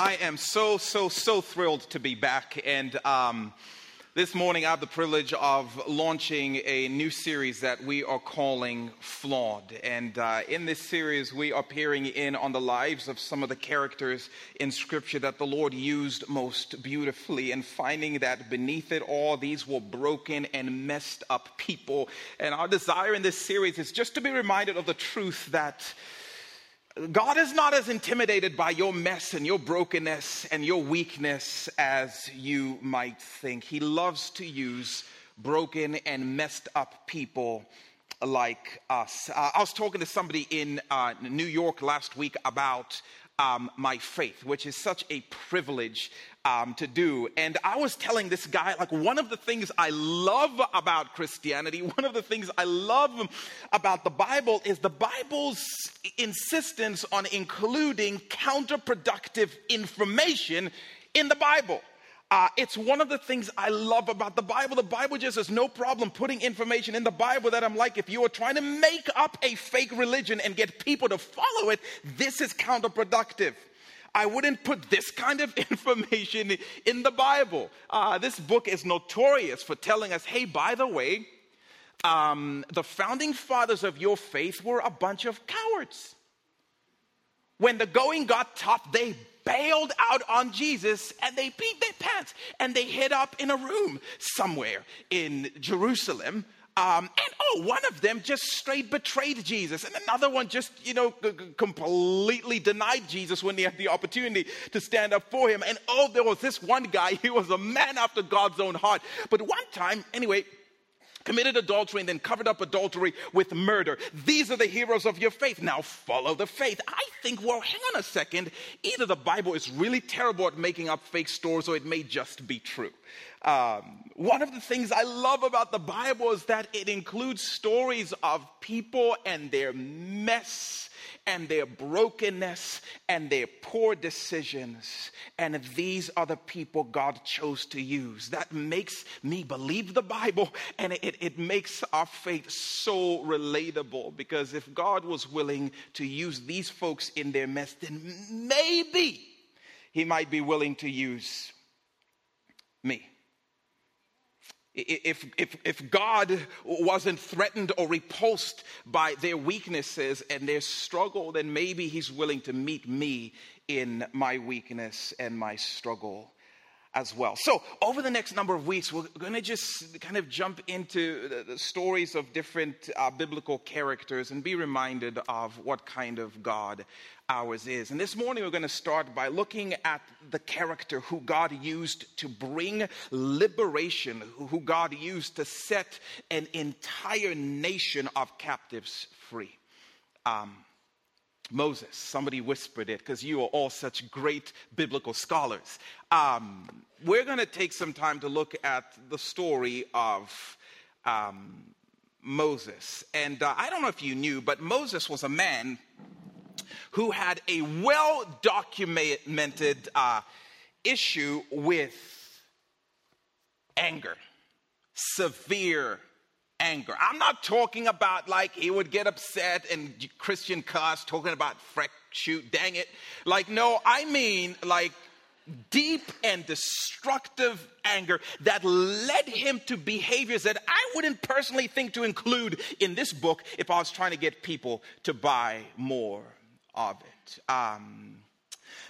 I am so, so, so thrilled to be back. And um, this morning, I have the privilege of launching a new series that we are calling Flawed. And uh, in this series, we are peering in on the lives of some of the characters in Scripture that the Lord used most beautifully, and finding that beneath it all, these were broken and messed up people. And our desire in this series is just to be reminded of the truth that God is not as intimidated by your mess and your brokenness and your weakness as you might think. He loves to use broken and messed up people like us. Uh, I was talking to somebody in uh, New York last week about um, my faith, which is such a privilege um, to do. And I was telling this guy, like, one of the things I love about Christianity, one of the things I love about the Bible is the Bible's insistence on including counterproductive information in the Bible. Uh, it's one of the things I love about the Bible. The Bible just has no problem putting information in the Bible that I'm like, if you are trying to make up a fake religion and get people to follow it, this is counterproductive. I wouldn't put this kind of information in the Bible. Uh, this book is notorious for telling us, hey, by the way, um, the founding fathers of your faith were a bunch of cowards. When the going got tough, they bailed out on Jesus and they beat their pants and they hid up in a room somewhere in Jerusalem. Um, and oh, one of them just straight betrayed Jesus, and another one just, you know, g- g- completely denied Jesus when he had the opportunity to stand up for him. And oh, there was this one guy, he was a man after God's own heart. But one time, anyway, committed adultery and then covered up adultery with murder. These are the heroes of your faith. Now follow the faith. I think, well, hang on a second. Either the Bible is really terrible at making up fake stories or it may just be true. Um, one of the things I love about the Bible is that it includes stories of people and their mess and their brokenness and their poor decisions. And these are the people God chose to use. That makes me believe the Bible and it, it makes our faith so relatable because if God was willing to use these folks in their mess, then maybe He might be willing to use me. If, if, if God wasn't threatened or repulsed by their weaknesses and their struggle, then maybe He's willing to meet me in my weakness and my struggle as well. So, over the next number of weeks, we're going to just kind of jump into the, stories of different uh, biblical characters and be reminded of what kind of God ours is. And this morning, we're going to start by looking at the character who God used to bring liberation, who God used to set an entire nation of captives free. Um, Moses. Somebody whispered it because you are all such great biblical scholars. Um, we're going to take some time to look at the story of um, Moses. And uh, I don't know if you knew, but Moses was a man who had a well documented uh, issue with anger, severe anger. I'm not talking about like he would get upset and Christian cuss, talking about freck, shoot, dang it. Like, no, I mean like deep and destructive anger that led him to behaviors that I wouldn't personally think to include in this book if I was trying to get people to buy more of it. Um,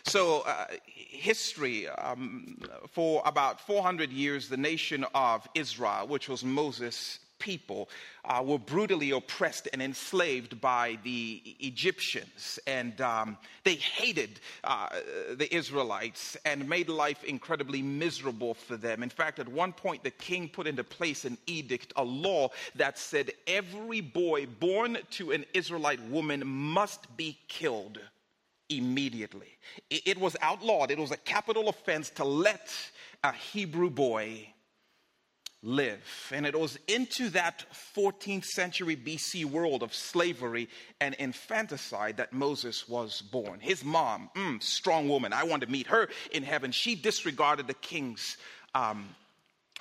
so, uh, history um, for about 400 years, the nation of Israel, which was Moses' people uh, were brutally oppressed and enslaved by the Egyptians. And um, they hated uh, the Israelites and made life incredibly miserable for them. In fact, at one point, the king put into place an edict, a law that said every boy born to an Israelite woman must be killed immediately. It, was outlawed, it was a capital offense to let a Hebrew boy live. And it was into that 14th century BC world of slavery and infanticide that Moses was born. His mom, mm, strong woman, I want to meet her in heaven. She disregarded the king's um,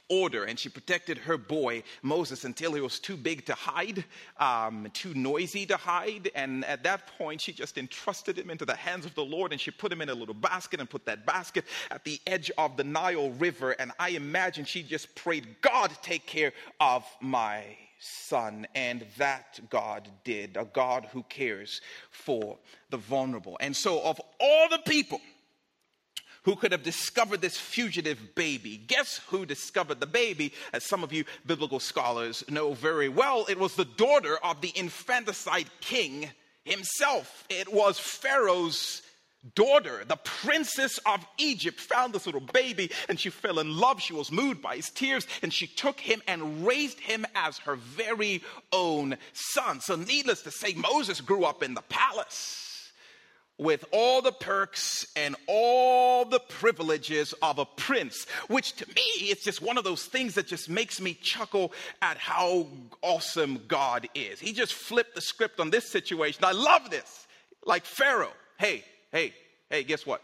order and she protected her boy Moses until he was too big to hide, um, too noisy to hide. And at that point, she just entrusted him into the hands of the Lord and she put him in a little basket and put that basket at the edge of the Nile River. And I imagine she just prayed, God, take care of my son. And that God did, a God who cares for the vulnerable. And so, of all the people, who could have discovered this fugitive baby. Guess who discovered the baby? As some of you biblical scholars know very well, it was the daughter of the infanticide king himself. It was Pharaoh's daughter, the princess of Egypt, found this little baby and she fell in love. She was moved by his tears and she took him and raised him as her very own son. So, needless to say, Moses grew up in the palace with all the perks and all the privileges of a prince, which to me it's just one of those things that just makes me chuckle at how awesome God is. He just flipped the script on this situation. I love this. Like Pharaoh, hey, hey, hey, guess what?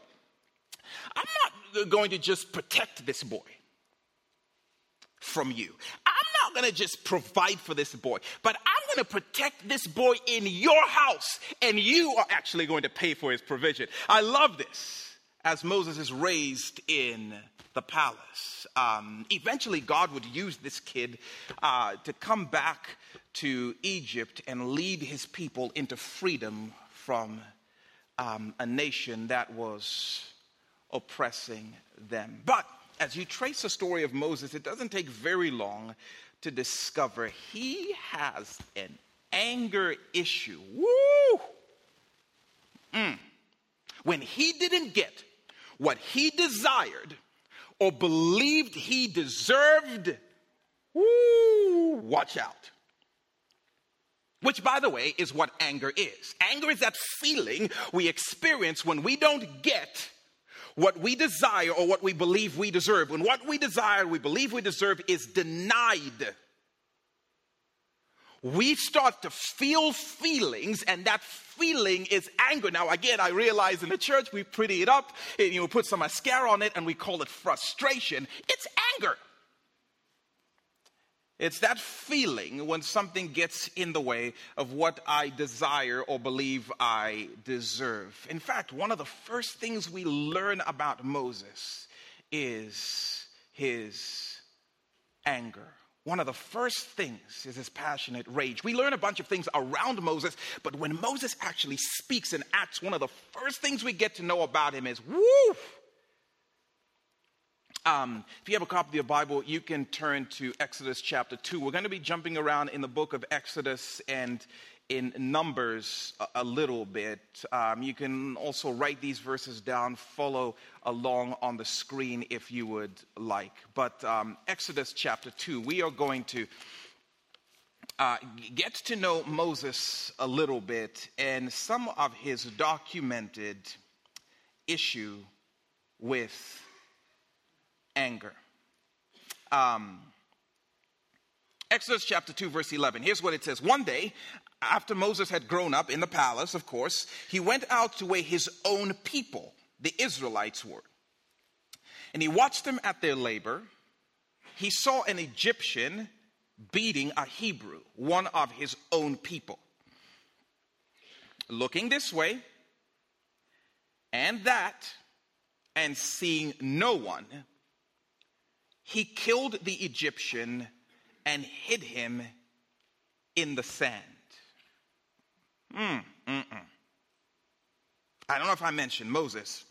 I'm not going to just protect this boy from you. Going to just provide for this boy, but I'm going to protect this boy in your house, and you are actually going to pay for his provision. I love this. As Moses is raised in the palace, um, eventually God would use this kid uh, to come back to Egypt and lead his people into freedom from um, a nation that was oppressing them. But as you trace the story of Moses, it doesn't take very long to discover he has an anger issue. Woo! Mm. When he didn't get what he desired or believed he deserved, woo, watch out. Which, by the way, is what anger is. Anger is that feeling we experience when we don't get what we desire or what we believe we deserve. When what we desire, we believe we deserve, is denied, we start to feel feelings, and that feeling is anger. Now, again, I realize in the church we pretty it up, and, you know, put some mascara on it, and we call it frustration. It's anger. It's that feeling when something gets in the way of what I desire or believe I deserve. In fact, one of the first things we learn about Moses is his anger. One of the first things is his passionate rage. We learn a bunch of things around Moses, but when Moses actually speaks and acts, one of the first things we get to know about him is woo, um, if you have a copy of your Bible, you can turn to Exodus chapter 2. We're going to be jumping around in the book of Exodus and in Numbers a, a little bit. Um, you can also write these verses down, follow along on the screen if you would like. But um, Exodus chapter 2, we are going to. Uh, get to know Moses a little bit and some of his documented issue with anger. Um, Exodus chapter 2, verse 11. Here's what it says One day, after Moses had grown up in the palace, of course, he went out to where his own people, the Israelites, were. And he watched them at their labor. He saw an Egyptian beating a Hebrew, one of his own people. Looking this way and that, and seeing no one, he killed the Egyptian and hid him in the sand. Mm, mm-mm. I don't know if I mentioned Moses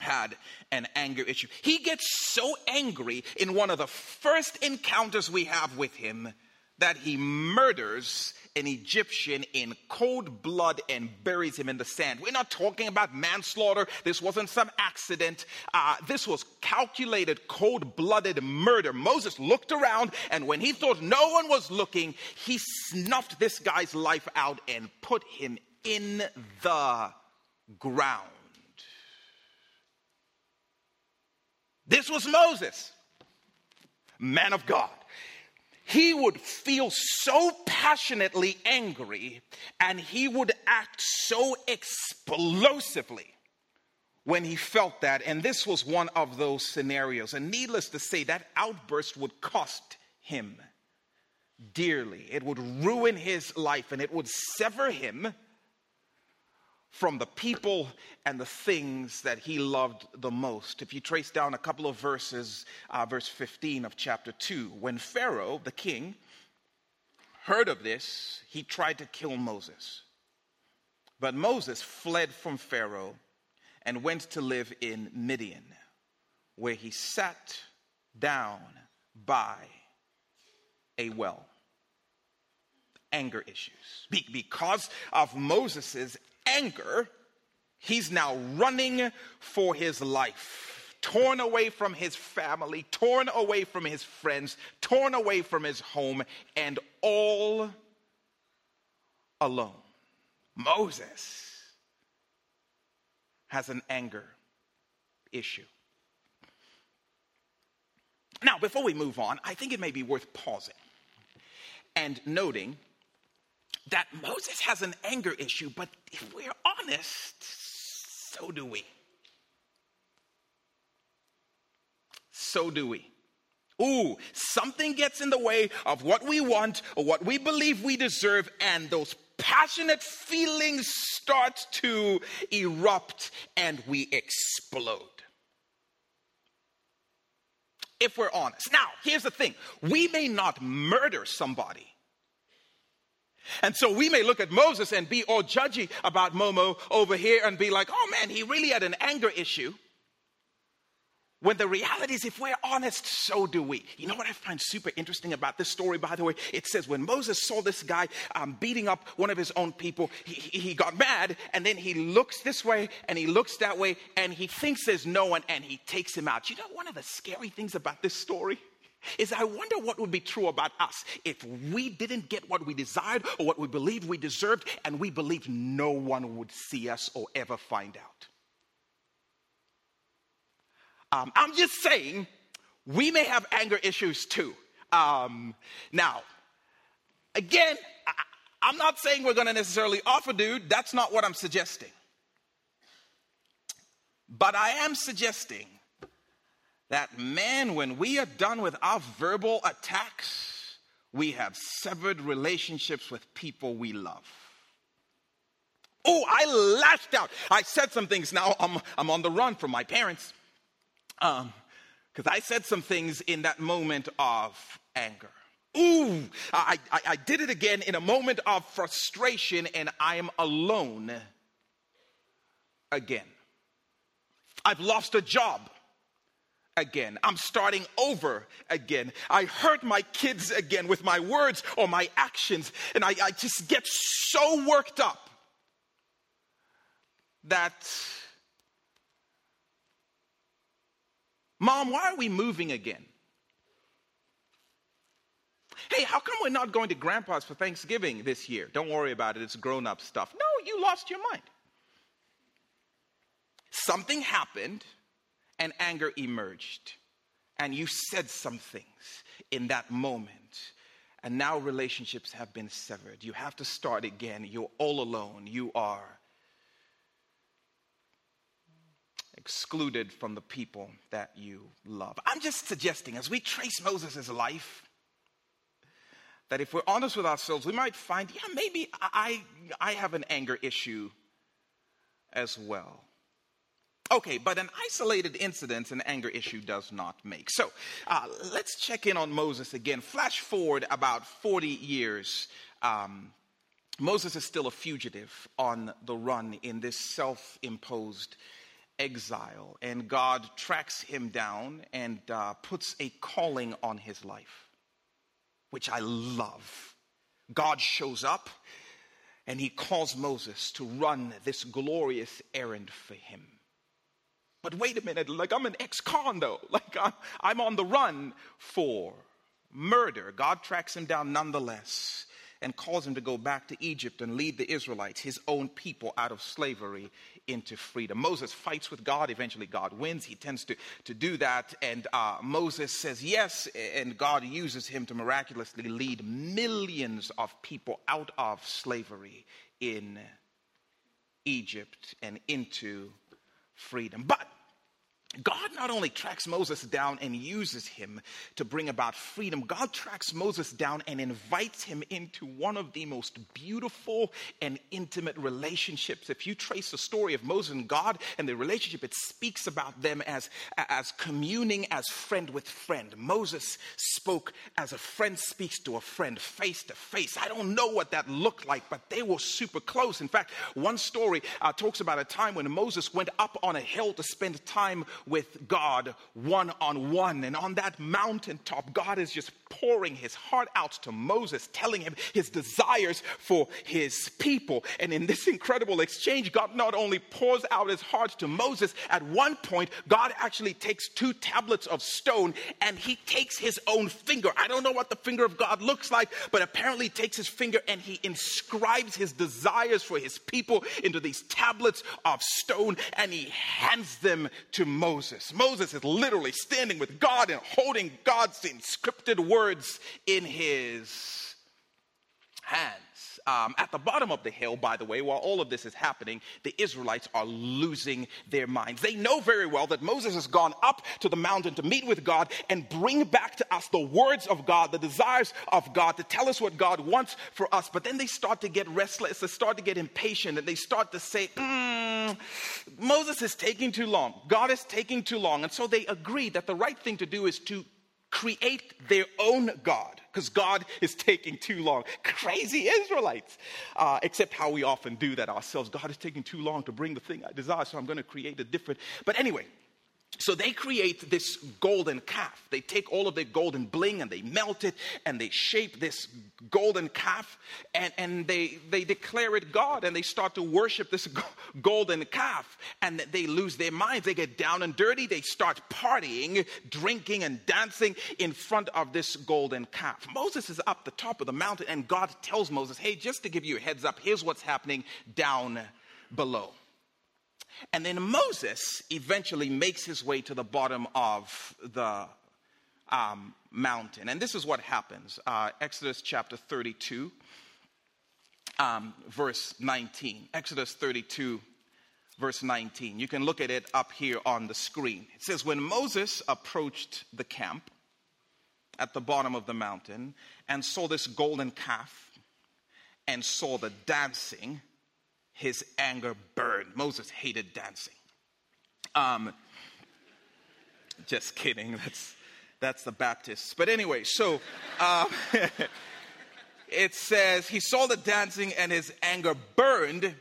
had an anger issue. He gets so angry in one of the first encounters we have with him that he murders an Egyptian in cold blood and buries him in the sand. We're not talking about manslaughter. This wasn't some accident. Uh, this was calculated, cold blooded murder. Moses looked around, and when he thought no one was looking, he snuffed this guy's life out and put him in the ground. This was Moses, man of God he would feel so passionately angry and he would act so explosively when he felt that, and this was one of those scenarios. And needless to say, that outburst would cost him dearly. It would ruin his life and it would sever him from the people and the things that he loved the most. If you trace down a couple of verses, uh, verse 15 of chapter 2, when Pharaoh, the king, heard of this, he tried to kill Moses. But Moses fled from Pharaoh and went to live in Midian, where he sat down by a well. Anger issues. Because of Moses' anger, he's now running for his life, torn away from his family, torn away from his friends, torn away from his home, and all alone. Moses has an anger issue. Now, before we move on, I think it may be worth pausing and noting that Moses has an anger issue, but if we're honest, so do we. So do we. Ooh, something gets in the way of what we want or what we believe we deserve, and those passionate feelings start to erupt and we explode. If we're honest. Now, here's the thing we may not murder somebody, and so we may look at Moses and be all judgy about Momo over here and be like, oh man, he really had an anger issue. When the reality is, if we're honest, so do we. You know what I find super interesting about this story, by the way? It says when Moses saw this guy um, beating up one of his own people, he, he got mad and then he looks this way and he looks that way and he thinks there's no one and he takes him out. You know, one of the scary things about this story is I wonder what would be true about us if we didn't get what we desired or what we believed we deserved and we believed no one would see us or ever find out. Um, I'm just saying, we may have anger issues too. Um, now, again, I, I'm not saying we're going to necessarily offer dude. That's not what I'm suggesting. But I am suggesting that, man, when we are done with our verbal attacks, we have severed relationships with people we love. Oh, I lashed out. I said some things. Now I'm, I'm on the run from my parents. Um, because um, I said some things in that moment of anger. Ooh, I, I, I did it again in a moment of frustration, and I am alone again. I've lost a job again. I'm starting over again. I hurt my kids again with my words or my actions, and I, I just get so worked up that, Mom, why are we moving again? Hey, how come we're not going to grandpa's for Thanksgiving this year? Don't worry about it, it's grown up stuff. No, you lost your mind. Something happened and anger emerged. And you said some things in that moment. And now relationships have been severed. You have to start again. You're all alone. You are excluded from the people that you love. I'm just suggesting, as we trace Moses' life, that if we're honest with ourselves, we might find, yeah, maybe I, I have an anger issue as well. Okay, but an isolated incident an anger issue does not make. So uh, let's check in on Moses again. Flash forward about 40 years. Um, Moses is still a fugitive on the run in this self imposed exile, and God tracks him down and uh, puts a calling on his life, which I love. God shows up and he calls Moses to run this glorious errand for him. But wait a minute, like I'm an ex con though. Like I'm, I'm on the run for murder. God tracks him down nonetheless and calls him to go back to Egypt and lead the Israelites, his own people, out of slavery into freedom. Moses fights with God. Eventually, God wins. He tends to, to do that. And uh, Moses says yes, and God uses him to miraculously lead millions of people out of slavery in Egypt and into freedom. But God not only tracks Moses down and uses him to bring about freedom, God tracks Moses down and invites him into one of the most beautiful and intimate relationships. If you trace the story of Moses and God and the relationship, it speaks about them as, as communing as friend with friend. Moses spoke as a friend speaks to a friend, face to face. I don't know what that looked like, but they were super close. In fact, one story uh, talks about a time when Moses went up on a hill to spend time with God one on one. And on that mountaintop, God is just pouring his heart out to Moses, telling him his desires for his people. And in this incredible exchange, God not only pours out his heart to Moses, at one point, God actually takes two tablets of stone and he takes his own finger. I don't know what the finger of God looks like, but apparently takes his finger and he inscribes his desires for his people into these tablets of stone and he hands them to Moses. Moses. Moses is literally standing with God and holding God's inscripted words in his hands. Um, at the bottom of the hill, by the way, while all of this is happening, the Israelites are losing their minds. They know very well that Moses has gone up to the mountain to meet with God and bring back to us the words of God, the desires of God, to tell us what God wants for us. But then they start to get restless, they start to get impatient, and they start to say, mm, Moses is taking too long. God is taking too long. And so they agree that the right thing to do is to create their own God because God is taking too long. Crazy Israelites. Uh, except how we often do that ourselves. God is taking too long to bring the thing I desire, so I'm going to create a different. But anyway, so they create this golden calf. They take all of their golden bling and they melt it and they shape this golden calf and, and they, they declare it God and they start to worship this golden calf and they lose their minds. They get down and dirty. They start partying, drinking, and dancing in front of this golden calf. Moses is up the top of the mountain and God tells Moses, Hey, just to give you a heads up, here's what's happening down below. And then Moses eventually makes his way to the bottom of the um, mountain. And this is what happens uh, Exodus chapter 32, um, verse 19. Exodus 32, verse 19. You can look at it up here on the screen. It says, When Moses approached the camp at the bottom of the mountain and saw this golden calf and saw the dancing, his anger burned. Moses hated dancing. Um, just kidding. That's that's the Baptists. But anyway, so um, it says he saw the dancing and his anger burned,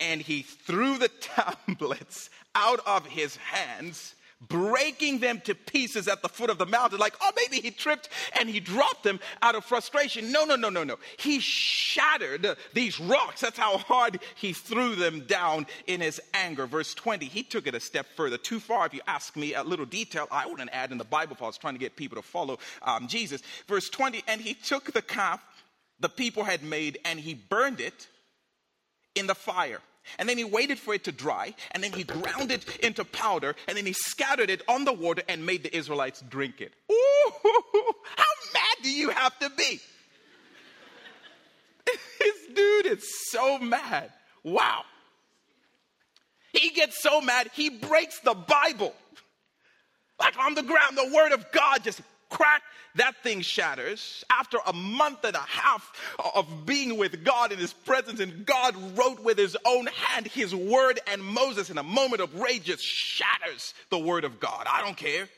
and he threw the tablets out of his hands breaking them to pieces at the foot of the mountain, like, oh, maybe he tripped and he dropped them out of frustration. No, no, no, no, no. He shattered these rocks. That's how hard he threw them down in his anger. Verse 20, he took it a step further, too far. If you ask me a little detail, I wouldn't add in the Bible if I was trying to get people to follow um, Jesus. Verse 20, and he took the calf the people had made and he burned it in the fire. And then he waited for it to dry, and then he ground it into powder, and then he scattered it on the water and made the Israelites drink it. Ooh, how mad do you have to be? this dude is so mad. Wow. He gets so mad, he breaks the Bible. Like on the ground, the word of God just crack, that thing shatters. After a month and a half of being with God in His presence, and God wrote with His own hand His word, and Moses, in a moment of rage, just shatters the word of God. I don't care.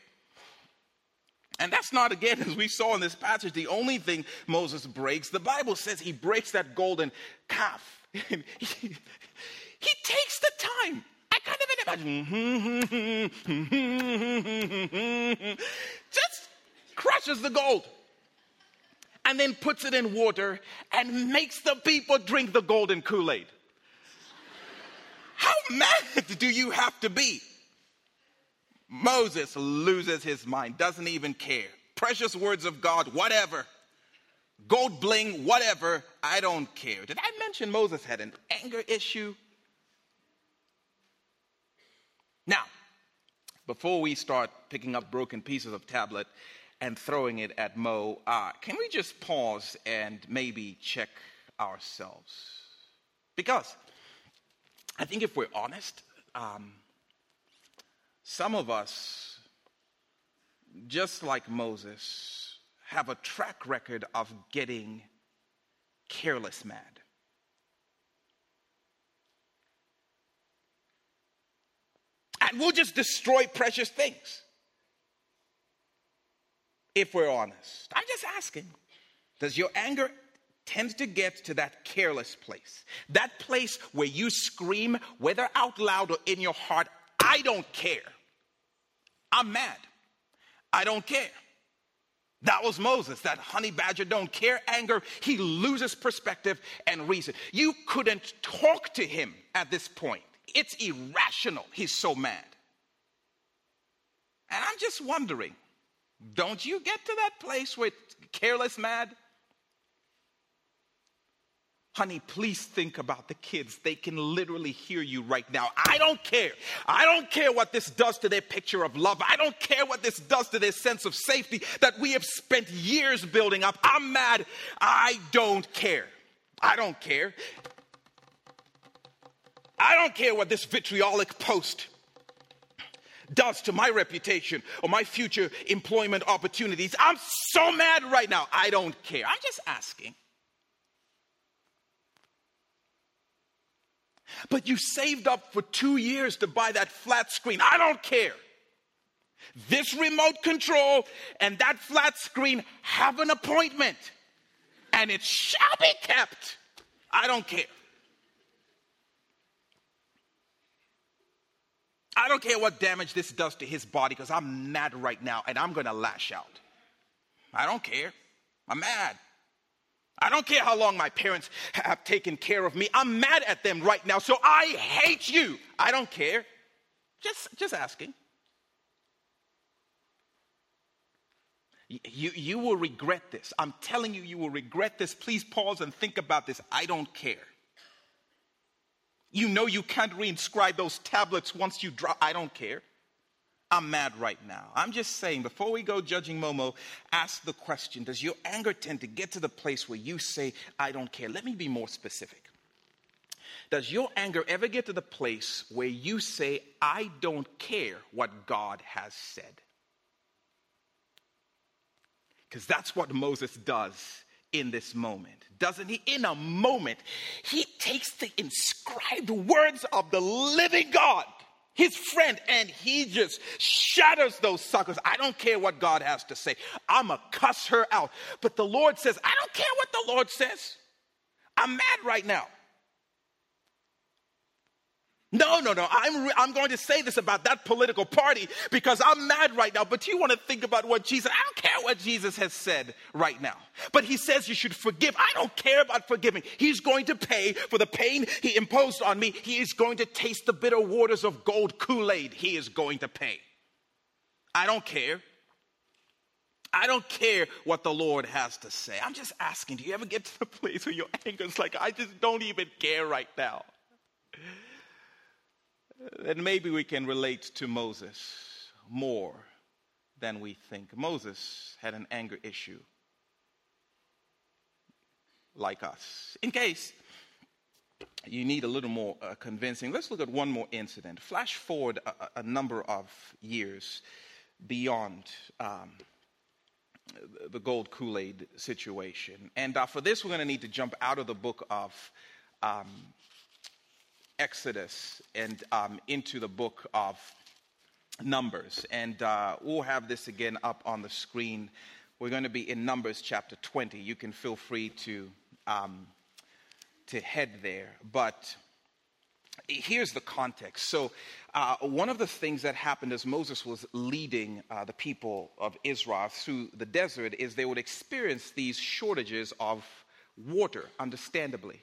And that's not, again, as we saw in this passage, the only thing Moses breaks. The Bible says he breaks that golden calf. he, he takes the time. I can't even imagine. Just crushes the gold and then puts it in water and makes the people drink the golden Kool Aid. How mad do you have to be? Moses loses his mind, doesn't even care. Precious words of God, whatever. Gold bling, whatever, I don't care. Did I mention Moses had an anger issue? Now, before we start picking up broken pieces of tablet and throwing it at Mo, uh, can we just pause and maybe check ourselves? Because I think if we're honest, um, Some of us, just like Moses, have a track record of getting careless mad. And we'll just destroy precious things. If we're honest. I'm just asking Does your anger tend to get to that careless place? That place where you scream, whether out loud or in your heart, I don't care. I'm mad. I don't care. That was Moses, that honey badger don't care anger. He loses perspective and reason. You couldn't talk to him at this point. It's irrational. He's so mad. And I'm just wondering don't you get to that place where careless mad? Honey, please think about the kids. They can literally hear you right now. I don't care. I don't care what this does to their picture of love. I don't care what this does to their sense of safety that we have spent years building up. I'm mad. I don't care. I don't care. I don't care what this vitriolic post does to my reputation or my future employment opportunities. I'm so mad right now. I don't care. I'm just asking. But you saved up for two years to buy that flat screen. I don't care. This remote control and that flat screen have an appointment, and it shall be kept. I don't care. I don't care what damage this does to his body because I'm mad right now and I'm going to lash out. I don't care. I'm mad. I don't care how long my parents have taken care of me. I'm mad at them right now, so I hate you. I don't care. Just, just asking. You, you will regret this. I'm telling you, you will regret this. Please pause and think about this. I don't care. You know you can't reinscribe those tablets once you drop. I don't care. I'm mad right now. I'm just saying, before we go judging Momo, ask the question Does your anger tend to get to the place where you say, I don't care? Let me be more specific. Does your anger ever get to the place where you say, I don't care what God has said? Because that's what Moses does in this moment, doesn't he? In a moment, he takes the inscribed words of the living God his friend, and he just shatters those suckers. I don't care what God has to say. I'm going to cuss her out. But the Lord says, I don't care what the Lord says. I'm mad right now. No, no, no. I'm, re- I'm going to say this about that political party because I'm mad right now. But you want to think about what Jesus, I don't care what Jesus has said right now. But he says you should forgive. I don't care about forgiving. He's going to pay for the pain he imposed on me. He is going to taste the bitter waters of gold Kool Aid. He is going to pay. I don't care. I don't care what the Lord has to say. I'm just asking, do you ever get to the place where your anger is like, I just don't even care right now? Then maybe we can relate to Moses more than we think. Moses had an anger issue like us. In case you need a little more uh, convincing, let's look at one more incident. Flash forward a, a number of years beyond um, the gold Kool Aid situation. And uh, for this, we're going to need to jump out of the book of um, Exodus and um, into the book of Numbers. And uh, we'll have this again up on the screen. We're going to be in Numbers chapter 20. You can feel free to, um, to head there. But here's the context. So, uh, one of the things that happened as Moses was leading uh, the people of Israel through the desert is they would experience these shortages of water, understandably.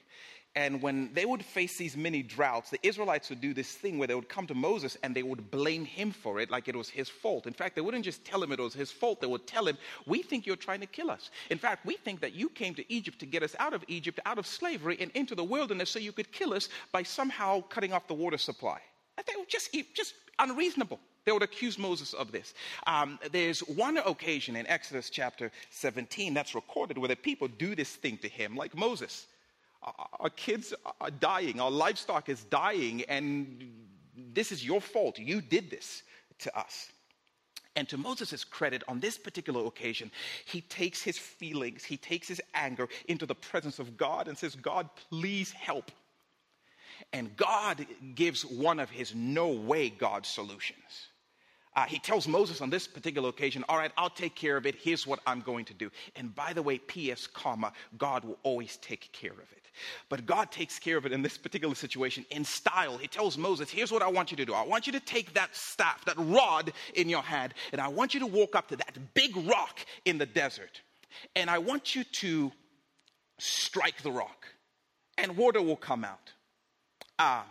And when they would face these many droughts, the Israelites would do this thing where they would come to Moses and they would blame him for it like it was his fault. In fact, they wouldn't just tell him it was his fault, they would tell him, We think you're trying to kill us. In fact, we think that you came to Egypt to get us out of Egypt, out of slavery, and into the wilderness so you could kill us by somehow cutting off the water supply. They were just, just unreasonable. They would accuse Moses of this. Um, there's one occasion in Exodus chapter 17 that's recorded where the people do this thing to him, like Moses our kids are dying, our livestock is dying, and this is your fault. You did this to us. And to Moses' credit, on this particular occasion, he takes his feelings, he takes his anger into the presence of God and says, God, please help. And God gives one of his no way God solutions. Uh, he tells Moses on this particular occasion, All right, I'll take care of it. Here's what I'm going to do. And by the way, P.S., comma, God will always take care of it. But God takes care of it in this particular situation in style. He tells Moses, Here's what I want you to do. I want you to take that staff, that rod in your hand, and I want you to walk up to that big rock in the desert. And I want you to strike the rock, and water will come out. Um,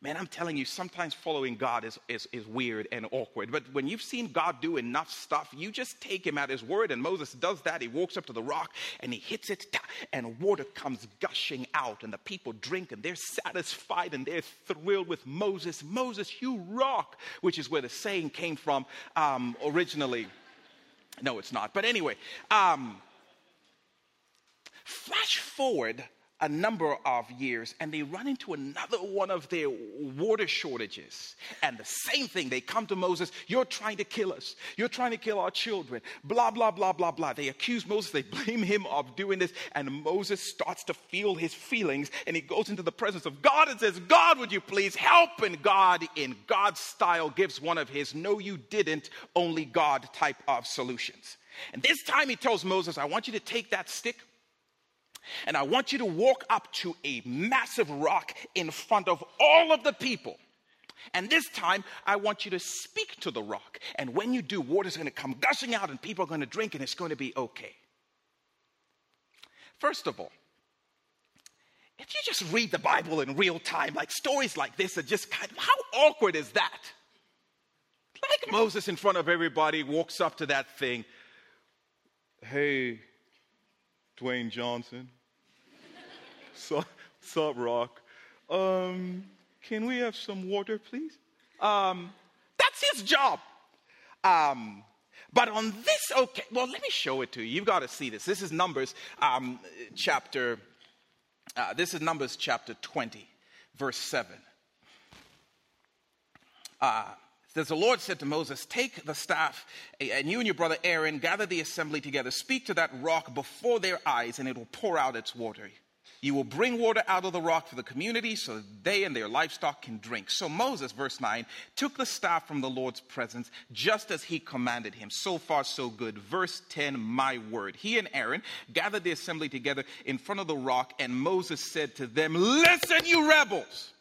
Man, I'm telling you, sometimes following God is, is, is weird and awkward. But when you've seen God do enough stuff, you just take him at his word. And Moses does that. He walks up to the rock and he hits it, and water comes gushing out. And the people drink and they're satisfied and they're thrilled with Moses. Moses, you rock, which is where the saying came from um, originally. No, it's not. But anyway, um, flash forward a number of years and they run into another one of their water shortages. And the same thing, they come to Moses, You're trying to kill us. You're trying to kill our children. Blah, blah, blah, blah, blah. They accuse Moses, they blame him of doing this. And Moses starts to feel his feelings and he goes into the presence of God and says, God, would you please help? And God, in God's style, gives one of his no, you didn't, only God type of solutions. And this time he tells Moses, I want you to take that stick and I want you to walk up to a massive rock in front of all of the people. And this time, I want you to speak to the rock. And when you do, water's going to come gushing out, and people are going to drink, and it's going to be okay. First of all, if you just read the Bible in real time, like stories like this are just kind of, how awkward is that? Like Moses in front of everybody walks up to that thing. Hey, Dwayne Johnson. Sup, Rock. Um, can we have some water, please? Um, that's his job. Um, but on this, okay, well, let me show it to you. You've got to see this. This is Numbers um, chapter, uh, this is Numbers chapter 20, verse 7. Uh, says the Lord said to Moses, Take the staff, and you and your brother Aaron gather the assembly together. Speak to that rock before their eyes, and it will pour out its water. You will bring water out of the rock for the community so that they and their livestock can drink. So Moses, verse 9, took the staff from the Lord's presence just as he commanded him. So far, so good. Verse 10, my word. He and Aaron gathered the assembly together in front of the rock, and Moses said to them, Listen, you rebels.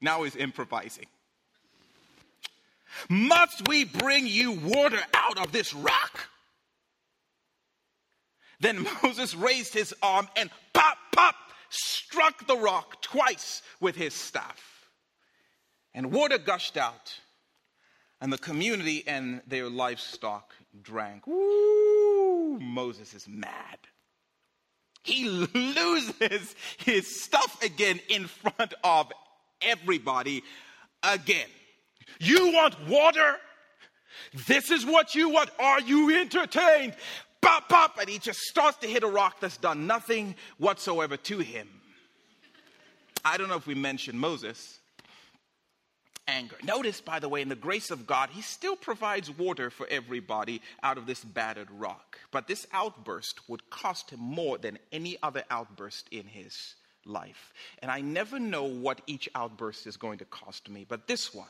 Now he's improvising. Must we bring you water out of this rock? Then Moses raised his arm and pop, pop, struck the rock twice with his staff. And water gushed out, and the community and their livestock drank. Woo! Moses is mad. He loses his stuff again in front of everybody again. You want water? This is what you want. Are you entertained? Pop, pop, and he just starts to hit a rock that's done nothing whatsoever to him. I don't know if we mentioned Moses. Anger. Notice, by the way, in the grace of God, he still provides water for everybody out of this battered rock. But this outburst would cost him more than any other outburst in his life. And I never know what each outburst is going to cost me, but this one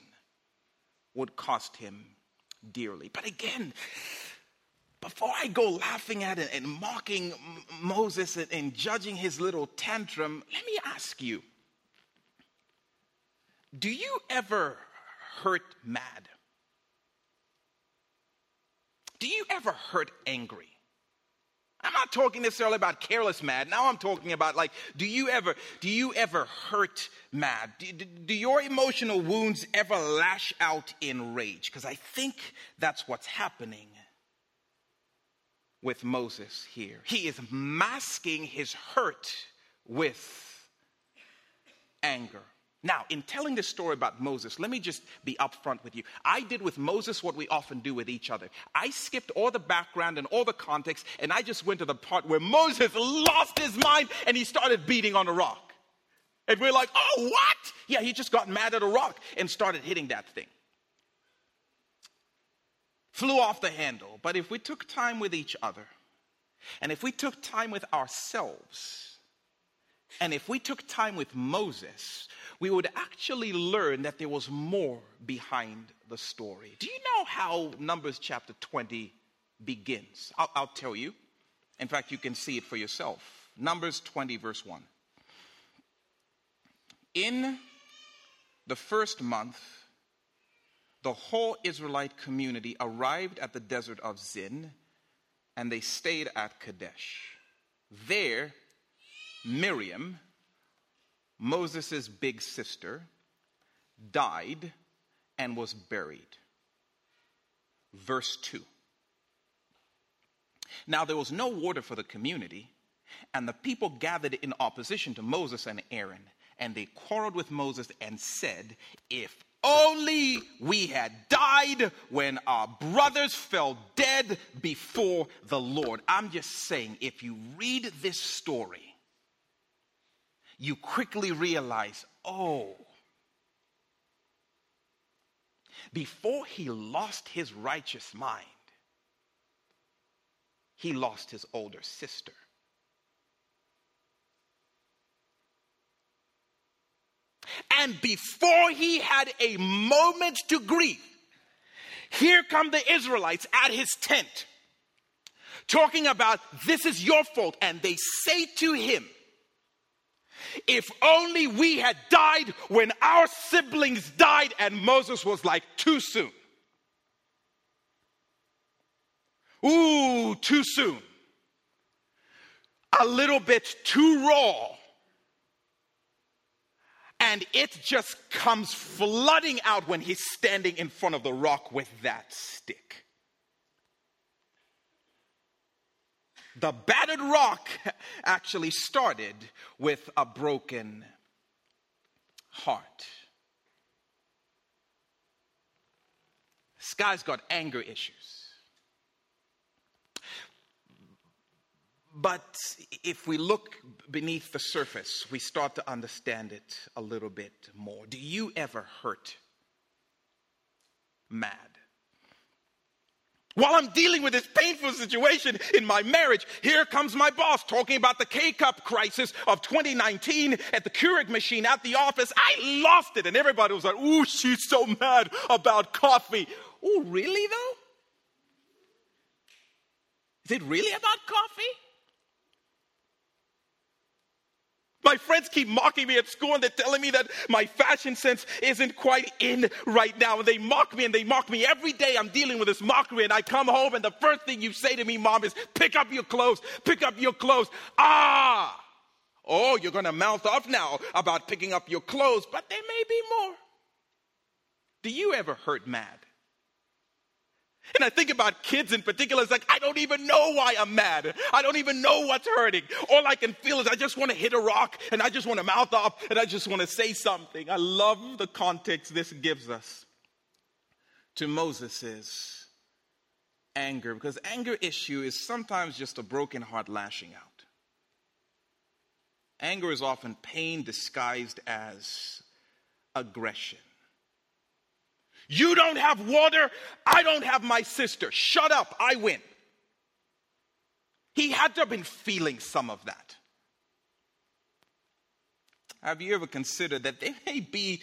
would cost him dearly. But again, before I go laughing at it and mocking Moses and, and judging his little tantrum, let me ask you do you ever hurt mad? Do you ever hurt angry? Not talking necessarily about careless mad. Now I'm talking about like, do you ever, do you ever hurt mad? Do, do, do your emotional wounds ever lash out in rage? Because I think that's what's happening with Moses here. He is masking his hurt with anger. Now, in telling this story about Moses, let me just be upfront with you. I did with Moses what we often do with each other. I skipped all the background and all the context, and I just went to the part where Moses lost his mind and he started beating on a rock. And we're like, oh, what? Yeah, he just got mad at a rock and started hitting that thing. flew off the handle. But if we took time with each other, and if we took time with ourselves, and if we took time with Moses, we would actually learn that there was more behind the story. Do you know how Numbers chapter 20 begins? I'll, I'll tell you. In fact, you can see it for yourself. Numbers 20, verse 1. In the first month, the whole Israelite community arrived at the desert of Zin and they stayed at Kadesh. There, Miriam, Moses' big sister, died and was buried. Verse 2. Now there was no water for the community, and the people gathered in opposition to Moses and Aaron, and they quarreled with Moses and said, If only we had died when our brothers fell dead before the Lord. I'm just saying, if you read this story, you quickly realize, oh, before he lost his righteous mind, he lost his older sister. And before he had a moment to grieve, here come the Israelites at his tent talking about this is your fault. And they say to him, if only we had died when our siblings died, and Moses was like, too soon. Ooh, too soon. A little bit too raw and it just comes flooding out when he's standing in front of the rock with that stick. The battered rock actually started with a broken heart. This guy's got anger issues. But if we look beneath the surface, we start to understand it a little bit more. Do you ever hurt mad? While I'm dealing with this painful situation in my marriage, here comes my boss talking about the K Cup crisis of 2019 at the Keurig machine at the office. I lost it, and everybody was like, Ooh, she's so mad about coffee. Oh, really though? Is it really about coffee? My friends keep mocking me at school and they're telling me that my fashion sense isn't quite in right now. And they mock me and they mock me every day. I'm dealing with this mockery and I come home and the first thing you say to me, mom, is pick up your clothes, pick up your clothes. Ah! Oh, you're going to mouth off now about picking up your clothes, but there may be more. Do you ever hurt mad? And I think about kids in particular. It's like, I don't even know why I'm mad. I don't even know what's hurting. All I can feel is I just want to hit a rock and I just want to mouth off and I just want to say something. I love the context this gives us to Moses's anger because anger issue is sometimes just a broken heart lashing out. Anger is often pain disguised as aggression. You don't have water. I don't have my sister. Shut up. I win. He had to have been feeling some of that. Have you ever considered that there may be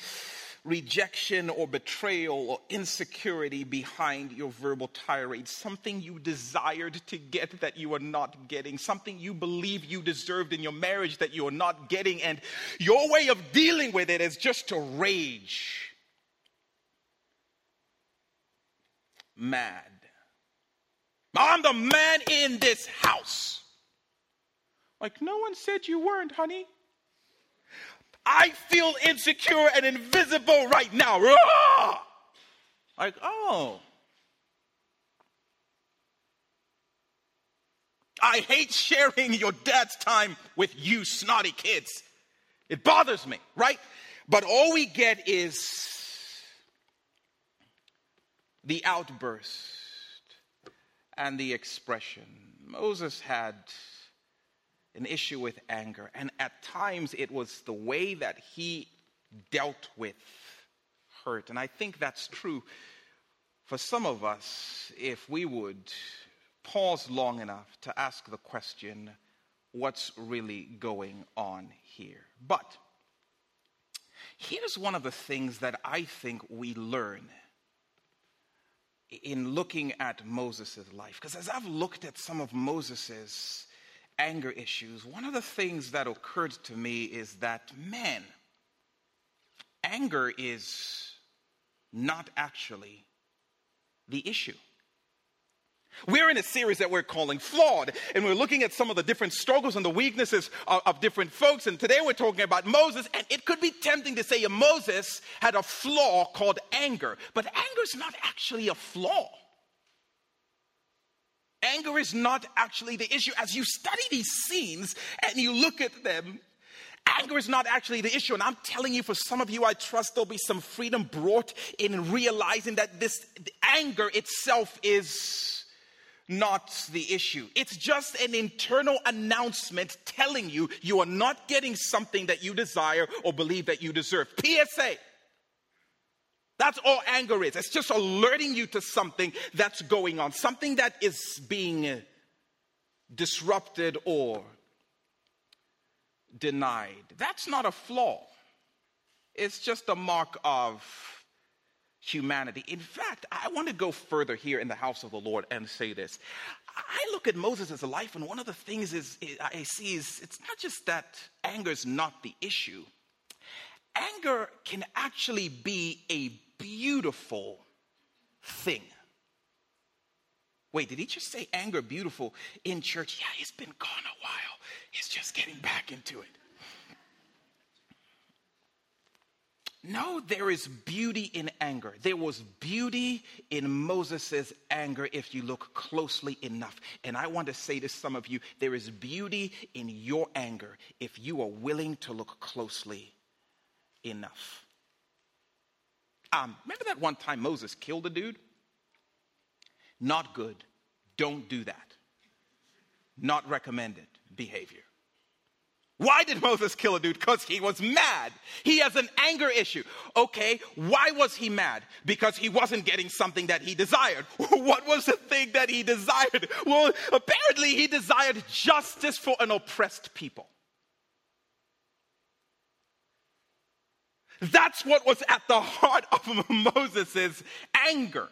rejection or betrayal or insecurity behind your verbal tirade? Something you desired to get that you are not getting, something you believe you deserved in your marriage that you are not getting, and your way of dealing with it is just to rage mad. I'm the man in this house. Like, no one said you weren't, honey. I feel insecure and invisible right now. Like, oh. I hate sharing your dad's time with you snotty kids. It bothers me, right? But all we get is the outburst and the expression. Moses had an issue with anger, and at times it was the way that he dealt with hurt. And I think that's true for some of us, if we would pause long enough to ask the question, what's really going on here? But here's one of the things that I think we learn in looking at Moses' life. Because as I've looked at some of Moses' anger issues, one of the things that occurred to me is that, man, anger is not actually the issue. We're in a series that we're calling Flawed, and we're looking at some of the different struggles and the weaknesses of, of, different folks. And today we're talking about Moses, and it could be tempting to say Moses had a flaw called anger, but anger is not actually a flaw. Anger is not actually the issue. As you study these scenes and you look at them, anger is not actually the issue. And I'm telling you, for some of you, I trust there'll be some freedom brought in realizing that this anger itself is not the issue. It's just an internal announcement telling you you are not getting something that you desire or believe that you deserve. PSA. That's all anger is. It's just alerting you to something that's going on, something that is being disrupted or denied. That's not a flaw, it's just a mark of humanity. In fact, I want to go further here in the house of the Lord and say this. I look at Moses' life, and one of the things is, I see is it's not just that anger is not the issue. Anger can actually be a beautiful thing. Wait, did he just say anger beautiful in church? Yeah, he's been gone a while. He's just getting back into it. No, there is beauty in anger. There was beauty in Moses' anger if you look closely enough. And I want to say to some of you there is beauty in your anger if you are willing to look closely enough. Um, remember that one time Moses killed a dude? Not good. Don't do that. Not recommended behavior. Why did Moses kill a dude? Because he was mad. He has an anger issue. Okay, why was he mad? Because he wasn't getting something that he desired. what was the thing that he desired? Well, apparently he desired justice for an oppressed people. That's what was at the heart of Moses' anger.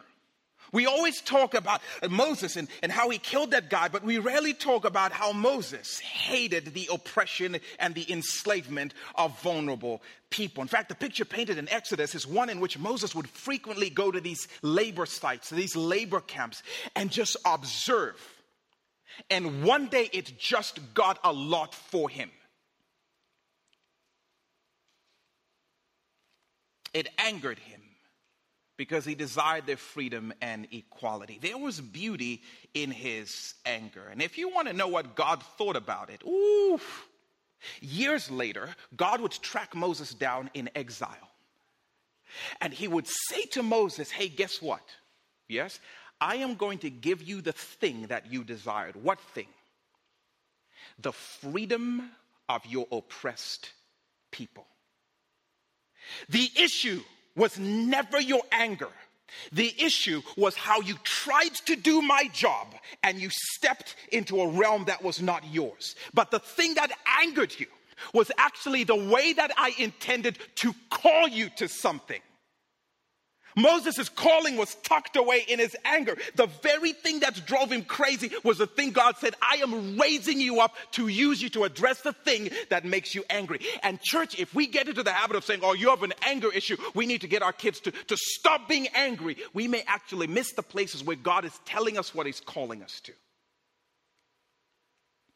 We always talk about Moses and, and how he killed that guy, but we rarely talk about how Moses hated the oppression and the enslavement of vulnerable people. In fact, the picture painted in Exodus is one in which Moses would frequently go to these labor sites, these labor camps, and just observe. And one day it just got a lot for him. It angered him because he desired their freedom and equality. There was beauty in his anger. And if you want to know what God thought about it, ooh, years later, God would track Moses down in exile. And he would say to Moses, Hey, guess what? Yes, I am going to give you the thing that you desired. What thing? The freedom of your oppressed people. The issue was never your anger. The issue was how you tried to do my job and you stepped into a realm that was not yours. But the thing that angered you was actually the way that I intended to call you to something. Moses' calling was tucked away in his anger. The very thing that drove him crazy was the thing God said, I am raising you up to use you to address the thing that makes you angry. And, church, if we get into the habit of saying, Oh, you have an anger issue, we need to get our kids to, to stop being angry, we may actually miss the places where God is telling us what He's calling us to.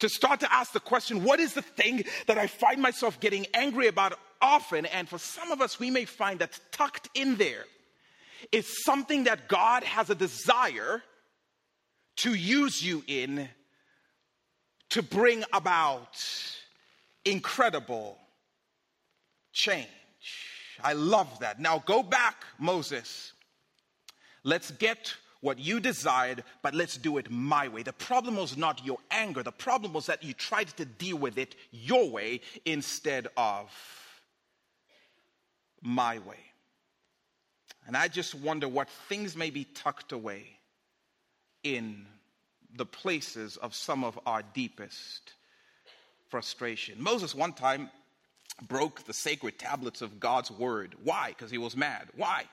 To start to ask the question, What is the thing that I find myself getting angry about often? And for some of us, we may find that tucked in there is something that God has a desire to use you in to bring about incredible change. I love that. Now go back, Moses. Let's get what you desired, but let's do it my way. The problem was not your anger, the problem was that you tried to deal with it your way instead of my way. And I just wonder what things may be tucked away in the places of some of our deepest frustration. Moses, one time, broke the sacred tablets of God's word. Why? Because he was mad. Why?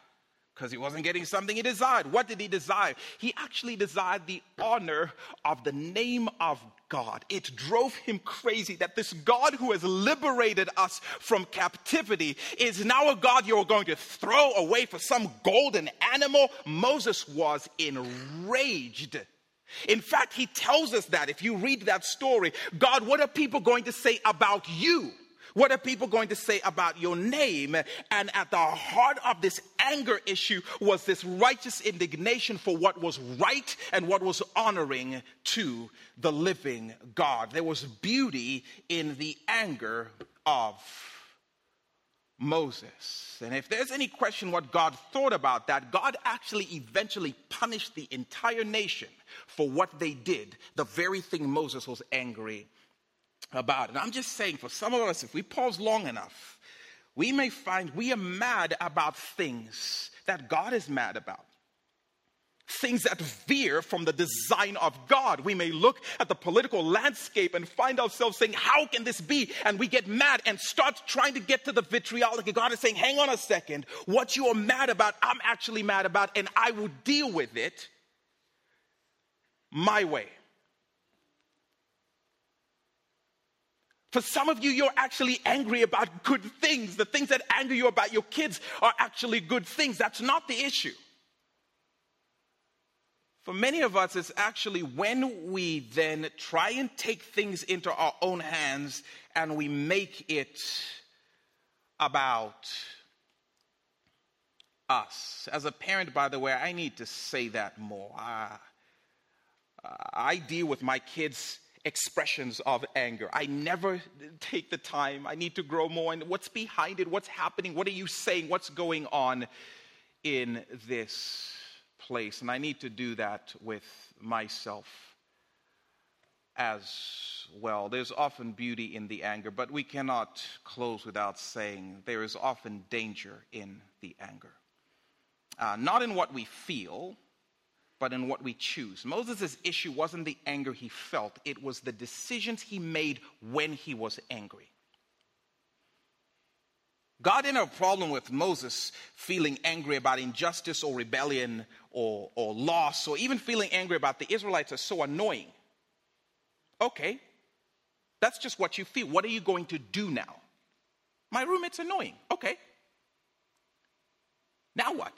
Because he wasn't getting something he desired. What did he desire? He actually desired the honor of the name of God. It drove him crazy that this God who has liberated us from captivity is now a God you're going to throw away for some golden animal. Moses was enraged. In fact, he tells us that if you read that story, God, what are people going to say about you? What are people going to say about your name? And at the heart of this anger issue was this righteous indignation for what was right and what was honoring to the living God. There was beauty in the anger of Moses. And if there's any question what God thought about that, God actually eventually punished the entire nation for what they did, the very thing Moses was angry about it. I'm just saying, for some of us, if we pause long enough, we may find we are mad about things that God is mad about. Things that veer from the design of God. We may look at the political landscape and find ourselves saying, How can this be? And we get mad and start trying to get to the vitriolic. And God is saying, Hang on a second. What you are mad about, I'm actually mad about, and I will deal with it my way. For some of you, you're actually angry about good things. The things that anger you about your kids are actually good things. That's not the issue. For many of us, it's actually when we then try and take things into our own hands and we make it about us. As a parent, by the way, I need to say that more. I, uh, I deal with my kids expressions of anger. I never take the time. I need to grow more. And what's behind it? What's happening? What are you saying? What's going on in this place? And I need to do that with myself as well. There's often beauty in the anger, but we cannot close without saying there is often danger in the anger. Uh, not in what we feel, but in what we choose. Moses' issue wasn't the anger he felt, it was the decisions he made when he was angry. God didn't have a problem with Moses feeling angry about injustice or rebellion or, or loss or even feeling angry about the Israelites are so annoying. Okay, that's just what you feel. What are you going to do now? My roommate's annoying. Okay. Now what?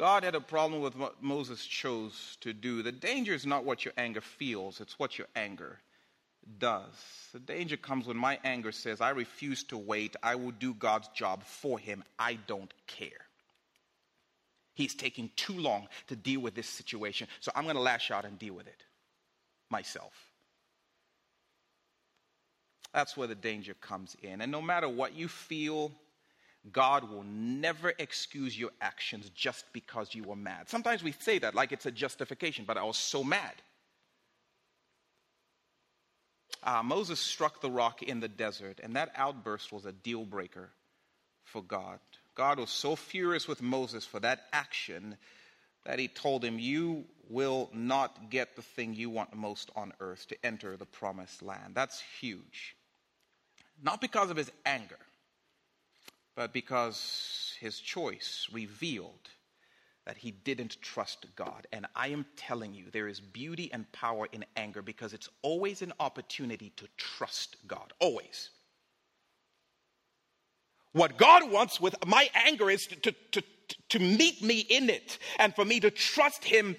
God had a problem with what Moses chose to do. The danger is not what your anger feels, it's what your anger does. The danger comes when my anger says, I refuse to wait, I will do God's job for him, I don't care. He's taking too long to deal with this situation, so I'm going to lash out and deal with it myself. That's where the danger comes in. And no matter what you feel, God will never excuse your actions just because you were mad. Sometimes we say that like it's a justification, but I was so mad. Uh, Moses struck the rock in the desert, and that outburst was a deal breaker for God. God was so furious with Moses for that action that he told him, You will not get the thing you want most on earth to enter the promised land. That's huge. Not because of his anger, but because his choice revealed that he didn't trust God. And I am telling you, there is beauty and power in anger because it's always an opportunity to trust God. Always. What God wants with my anger is to, to, to, to meet me in it and for me to trust Him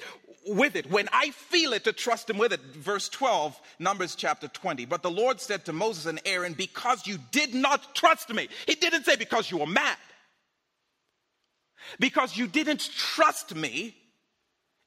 with it. When I feel it, to trust Him with it. Verse 12, Numbers chapter 20. But the Lord said to Moses and Aaron, Because you did not trust me. He didn't say because you were mad. Because you didn't trust me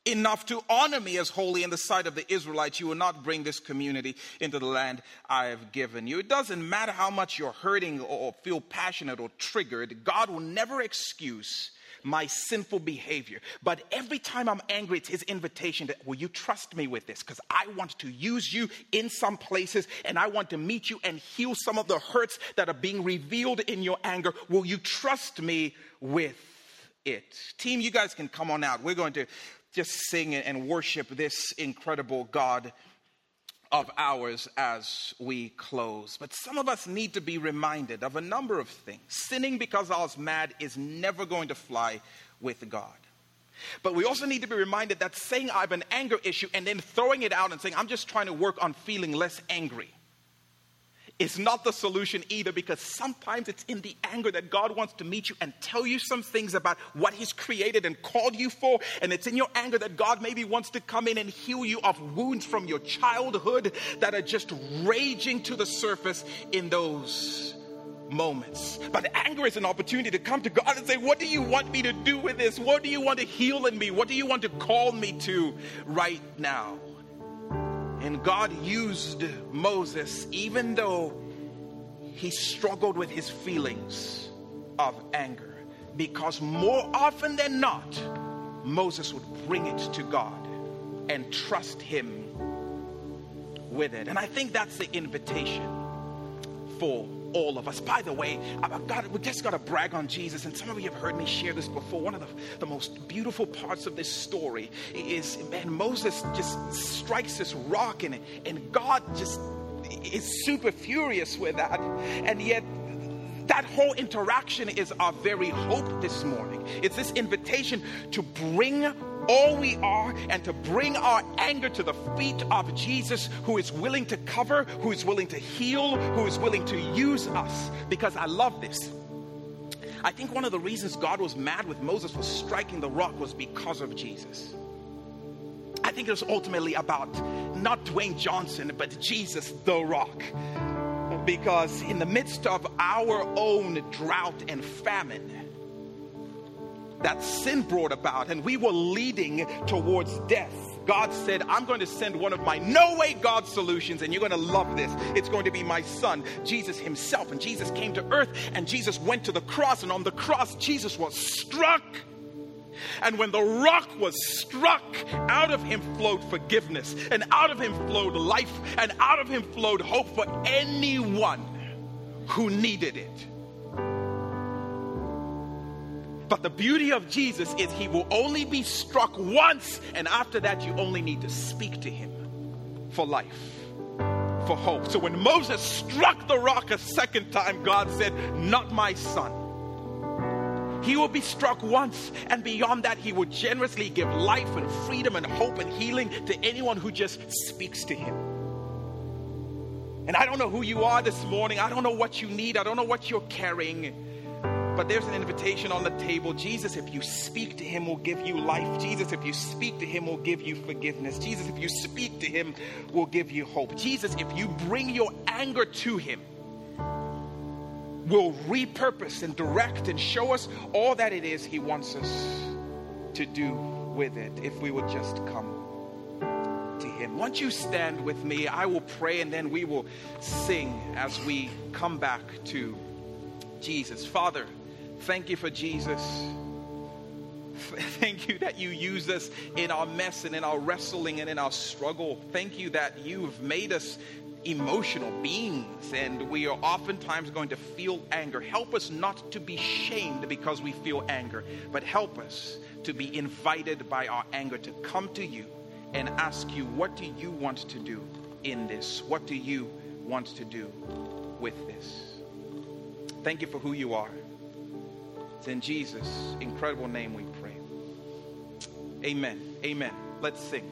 enough to honor me as holy in the sight of the Israelites, you will not bring this community into the land I have given you. It doesn't matter how much you're hurting or feel passionate or triggered, God will never excuse my sinful behavior. But every time I'm angry, it's his invitation that, will you trust me with this? Because I want to use you in some places and I want to meet you and heal some of the hurts that are being revealed in your anger. Will you trust me with it? Team, you guys can come on out. We're going to just sing and worship this incredible God of ours as we close. But some of us need to be reminded of a number of things. Sinning because I was mad is never going to fly with God. But we also need to be reminded that saying I have an anger issue and then throwing it out and saying I'm just trying to work on feeling less angry is not the solution either because sometimes it's in the anger that God wants to meet you and tell you some things about what He's created and called you for. And it's in your anger that God maybe wants to come in and heal you of wounds from your childhood that are just raging to the surface in those moments. But anger is an opportunity to come to God and say, What do you want me to do with this? What do you want to heal in me? What do you want to call me to right now? And God used Moses, even though he struggled with his feelings of anger, because more often than not, Moses would bring it to God and trust him with it. And I think that's the invitation for all of us. By the way, I've got, we just got to brag on Jesus. And some of you have heard me share this before. One of the, the most beautiful parts of this story is, man, Moses just strikes this rock and God just is super furious with that. And yet, that whole interaction is our very hope this morning. It's this invitation to bring all we are and to bring our anger to the feet of Jesus, who is willing to cover, who is willing to heal, who is willing to use us. Because I love this. I think one of the reasons God was mad with Moses for striking the rock was because of Jesus. I think it was ultimately about not Dwayne Johnson, but Jesus, the rock. Because in the midst of our own drought and famine, that sin brought about, and we were leading towards death. God said, I'm going to send one of my no way God solutions, and you're going to love this. It's going to be my son, Jesus himself. And Jesus came to earth, and Jesus went to the cross, and on the cross, Jesus was struck. And when the rock was struck, out of him flowed forgiveness, and out of him flowed life, and out of him flowed hope for anyone who needed it. But the beauty of Jesus is he will only be struck once, and after that, you only need to speak to him for life, for hope. So when Moses struck the rock a second time, God said, Not my son. He will be struck once, and beyond that, he will generously give life and freedom and hope and healing to anyone who just speaks to him. And I don't know who you are this morning. I don't know what you need. I don't know what you're carrying. But there's an invitation on the table. Jesus, if you speak to him, will give you life. Jesus, if you speak to him, will give you forgiveness. Jesus, if you speak to him, will give you hope. Jesus, if you bring your anger to him, will repurpose and direct and show us all that it is he wants us to do with it if we would just come to him. Once you stand with me, I will pray and then we will sing as we come back to Jesus. Father, Thank you for Jesus. Thank you that you use us in our mess and in our wrestling and in our struggle. Thank you that you've made us emotional beings and we are oftentimes going to feel anger. Help us not to be shamed because we feel anger, but help us to be invited by our anger to come to you and ask you, What do you want to do in this? What do you want to do with this? Thank you for who you are. It's in Jesus' incredible name we pray. Amen. Amen. Let's sing.